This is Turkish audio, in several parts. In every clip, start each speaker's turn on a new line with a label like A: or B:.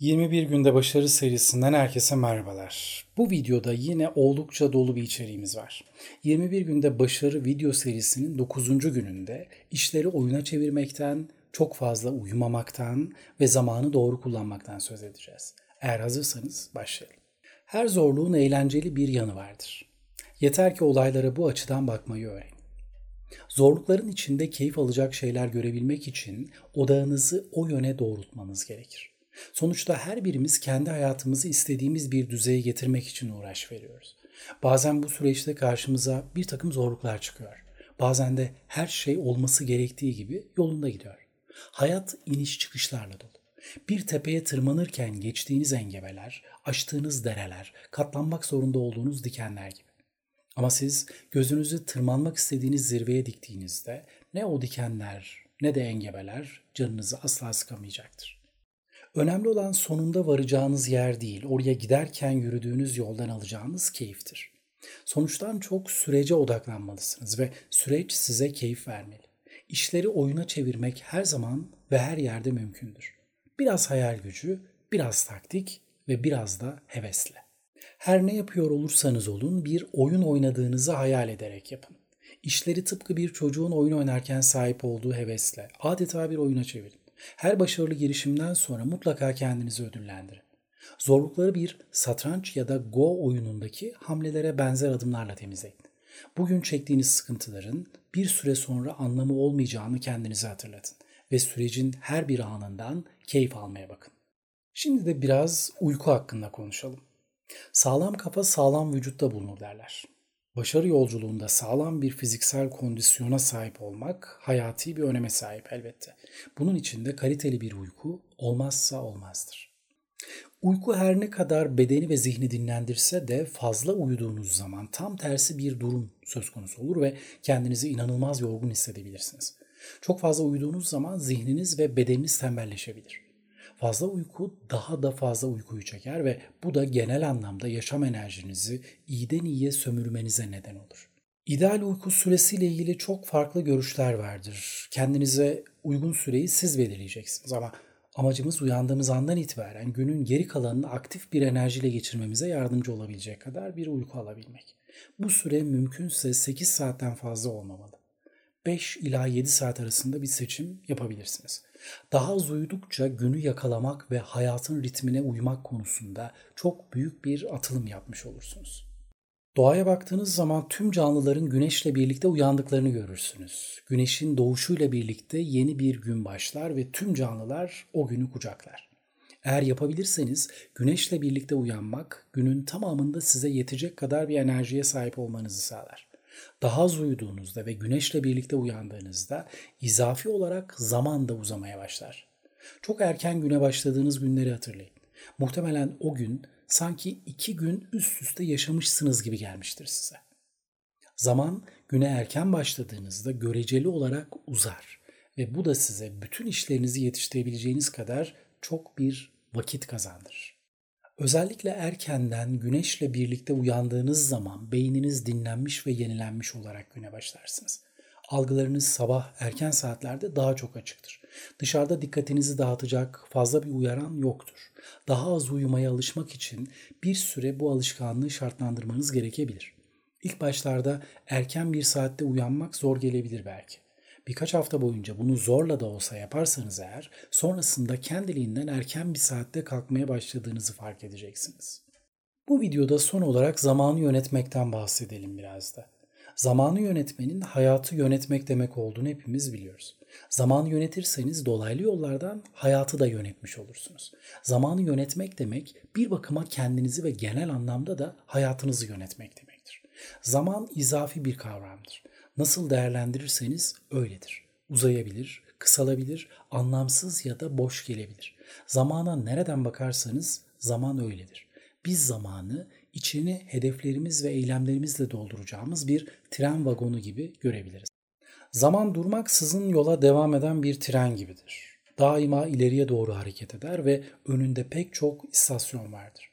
A: 21 günde başarı serisinden herkese merhabalar. Bu videoda yine oldukça dolu bir içeriğimiz var. 21 günde başarı video serisinin 9. gününde işleri oyuna çevirmekten, çok fazla uyumamaktan ve zamanı doğru kullanmaktan söz edeceğiz. Eğer hazırsanız başlayalım. Her zorluğun eğlenceli bir yanı vardır. Yeter ki olaylara bu açıdan bakmayı öğrenin. Zorlukların içinde keyif alacak şeyler görebilmek için odağınızı o yöne doğrultmanız gerekir. Sonuçta her birimiz kendi hayatımızı istediğimiz bir düzeye getirmek için uğraş veriyoruz. Bazen bu süreçte karşımıza bir takım zorluklar çıkıyor. Bazen de her şey olması gerektiği gibi yolunda gidiyor. Hayat iniş çıkışlarla dolu. Bir tepeye tırmanırken geçtiğiniz engebeler, aştığınız dereler, katlanmak zorunda olduğunuz dikenler gibi. Ama siz gözünüzü tırmanmak istediğiniz zirveye diktiğinizde ne o dikenler ne de engebeler canınızı asla sıkamayacaktır. Önemli olan sonunda varacağınız yer değil, oraya giderken yürüdüğünüz yoldan alacağınız keyiftir. Sonuçtan çok sürece odaklanmalısınız ve süreç size keyif vermeli. İşleri oyuna çevirmek her zaman ve her yerde mümkündür. Biraz hayal gücü, biraz taktik ve biraz da hevesle. Her ne yapıyor olursanız olun bir oyun oynadığınızı hayal ederek yapın. İşleri tıpkı bir çocuğun oyun oynarken sahip olduğu hevesle adeta bir oyuna çevirin. Her başarılı girişimden sonra mutlaka kendinizi ödüllendirin. Zorlukları bir satranç ya da Go oyunundaki hamlelere benzer adımlarla temizleyin. Bugün çektiğiniz sıkıntıların bir süre sonra anlamı olmayacağını kendinize hatırlatın ve sürecin her bir anından keyif almaya bakın. Şimdi de biraz uyku hakkında konuşalım. Sağlam kafa sağlam vücutta bulunur derler. Başarı yolculuğunda sağlam bir fiziksel kondisyona sahip olmak hayati bir öneme sahip elbette. Bunun için de kaliteli bir uyku olmazsa olmazdır. Uyku her ne kadar bedeni ve zihni dinlendirse de fazla uyuduğunuz zaman tam tersi bir durum söz konusu olur ve kendinizi inanılmaz yorgun hissedebilirsiniz. Çok fazla uyuduğunuz zaman zihniniz ve bedeniniz tembelleşebilir. Fazla uyku daha da fazla uykuyu çeker ve bu da genel anlamda yaşam enerjinizi iyiden iyiye sömürmenize neden olur. İdeal uyku süresiyle ilgili çok farklı görüşler vardır. Kendinize uygun süreyi siz belirleyeceksiniz ama amacımız uyandığımız andan itibaren günün geri kalanını aktif bir enerjiyle geçirmemize yardımcı olabilecek kadar bir uyku alabilmek. Bu süre mümkünse 8 saatten fazla olmamalı. 5 ila 7 saat arasında bir seçim yapabilirsiniz. Daha az uyudukça günü yakalamak ve hayatın ritmine uymak konusunda çok büyük bir atılım yapmış olursunuz. Doğaya baktığınız zaman tüm canlıların güneşle birlikte uyandıklarını görürsünüz. Güneşin doğuşuyla birlikte yeni bir gün başlar ve tüm canlılar o günü kucaklar. Eğer yapabilirseniz güneşle birlikte uyanmak günün tamamında size yetecek kadar bir enerjiye sahip olmanızı sağlar. Daha az uyuduğunuzda ve güneşle birlikte uyandığınızda izafi olarak zaman da uzamaya başlar. Çok erken güne başladığınız günleri hatırlayın. Muhtemelen o gün sanki iki gün üst üste yaşamışsınız gibi gelmiştir size. Zaman güne erken başladığınızda göreceli olarak uzar ve bu da size bütün işlerinizi yetiştirebileceğiniz kadar çok bir vakit kazandırır. Özellikle erkenden güneşle birlikte uyandığınız zaman beyniniz dinlenmiş ve yenilenmiş olarak güne başlarsınız. Algılarınız sabah erken saatlerde daha çok açıktır. Dışarıda dikkatinizi dağıtacak fazla bir uyaran yoktur. Daha az uyumaya alışmak için bir süre bu alışkanlığı şartlandırmanız gerekebilir. İlk başlarda erken bir saatte uyanmak zor gelebilir belki. Birkaç hafta boyunca bunu zorla da olsa yaparsanız eğer sonrasında kendiliğinden erken bir saatte kalkmaya başladığınızı fark edeceksiniz. Bu videoda son olarak zamanı yönetmekten bahsedelim biraz da. Zamanı yönetmenin hayatı yönetmek demek olduğunu hepimiz biliyoruz. Zamanı yönetirseniz dolaylı yollardan hayatı da yönetmiş olursunuz. Zamanı yönetmek demek bir bakıma kendinizi ve genel anlamda da hayatınızı yönetmek demektir. Zaman izafi bir kavramdır. Nasıl değerlendirirseniz öyledir. Uzayabilir, kısalabilir, anlamsız ya da boş gelebilir. Zamana nereden bakarsanız zaman öyledir. Biz zamanı içini hedeflerimiz ve eylemlerimizle dolduracağımız bir tren vagonu gibi görebiliriz. Zaman durmaksızın yola devam eden bir tren gibidir. Daima ileriye doğru hareket eder ve önünde pek çok istasyon vardır.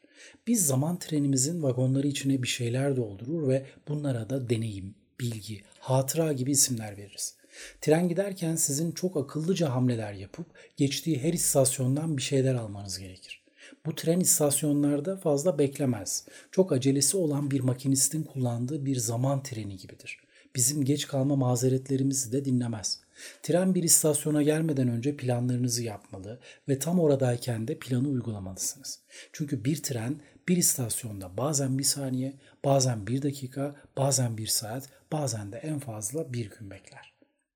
A: Biz zaman trenimizin vagonları içine bir şeyler doldurur ve bunlara da deneyim, bilgi, hatıra gibi isimler veririz. Tren giderken sizin çok akıllıca hamleler yapıp geçtiği her istasyondan bir şeyler almanız gerekir. Bu tren istasyonlarda fazla beklemez. Çok acelesi olan bir makinistin kullandığı bir zaman treni gibidir. Bizim geç kalma mazeretlerimizi de dinlemez. Tren bir istasyona gelmeden önce planlarınızı yapmalı ve tam oradayken de planı uygulamalısınız. Çünkü bir tren bir istasyonda bazen bir saniye, bazen bir dakika, bazen bir saat, bazen de en fazla bir gün bekler.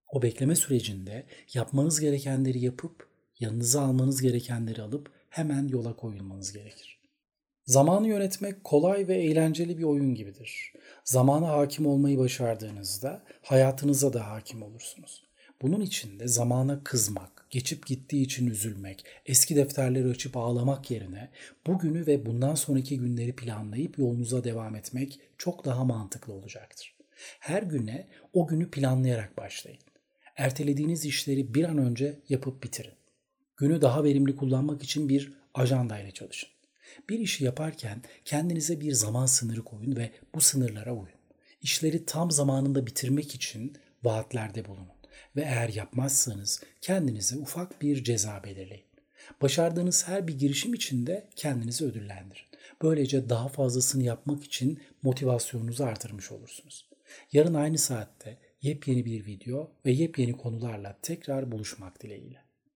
A: O bekleme sürecinde yapmanız gerekenleri yapıp yanınıza almanız gerekenleri alıp hemen yola koyulmanız gerekir. Zamanı yönetmek kolay ve eğlenceli bir oyun gibidir. Zamana hakim olmayı başardığınızda hayatınıza da hakim olursunuz. Bunun için de zamana kızmak, geçip gittiği için üzülmek, eski defterleri açıp ağlamak yerine bugünü ve bundan sonraki günleri planlayıp yolunuza devam etmek çok daha mantıklı olacaktır. Her güne o günü planlayarak başlayın. Ertelediğiniz işleri bir an önce yapıp bitirin. Günü daha verimli kullanmak için bir ajanda ile çalışın. Bir işi yaparken kendinize bir zaman sınırı koyun ve bu sınırlara uyun. İşleri tam zamanında bitirmek için vaatlerde bulunun ve eğer yapmazsanız kendinize ufak bir ceza belirleyin. Başardığınız her bir girişim için de kendinizi ödüllendirin. Böylece daha fazlasını yapmak için motivasyonunuzu artırmış olursunuz. Yarın aynı saatte yepyeni bir video ve yepyeni konularla tekrar buluşmak dileğiyle.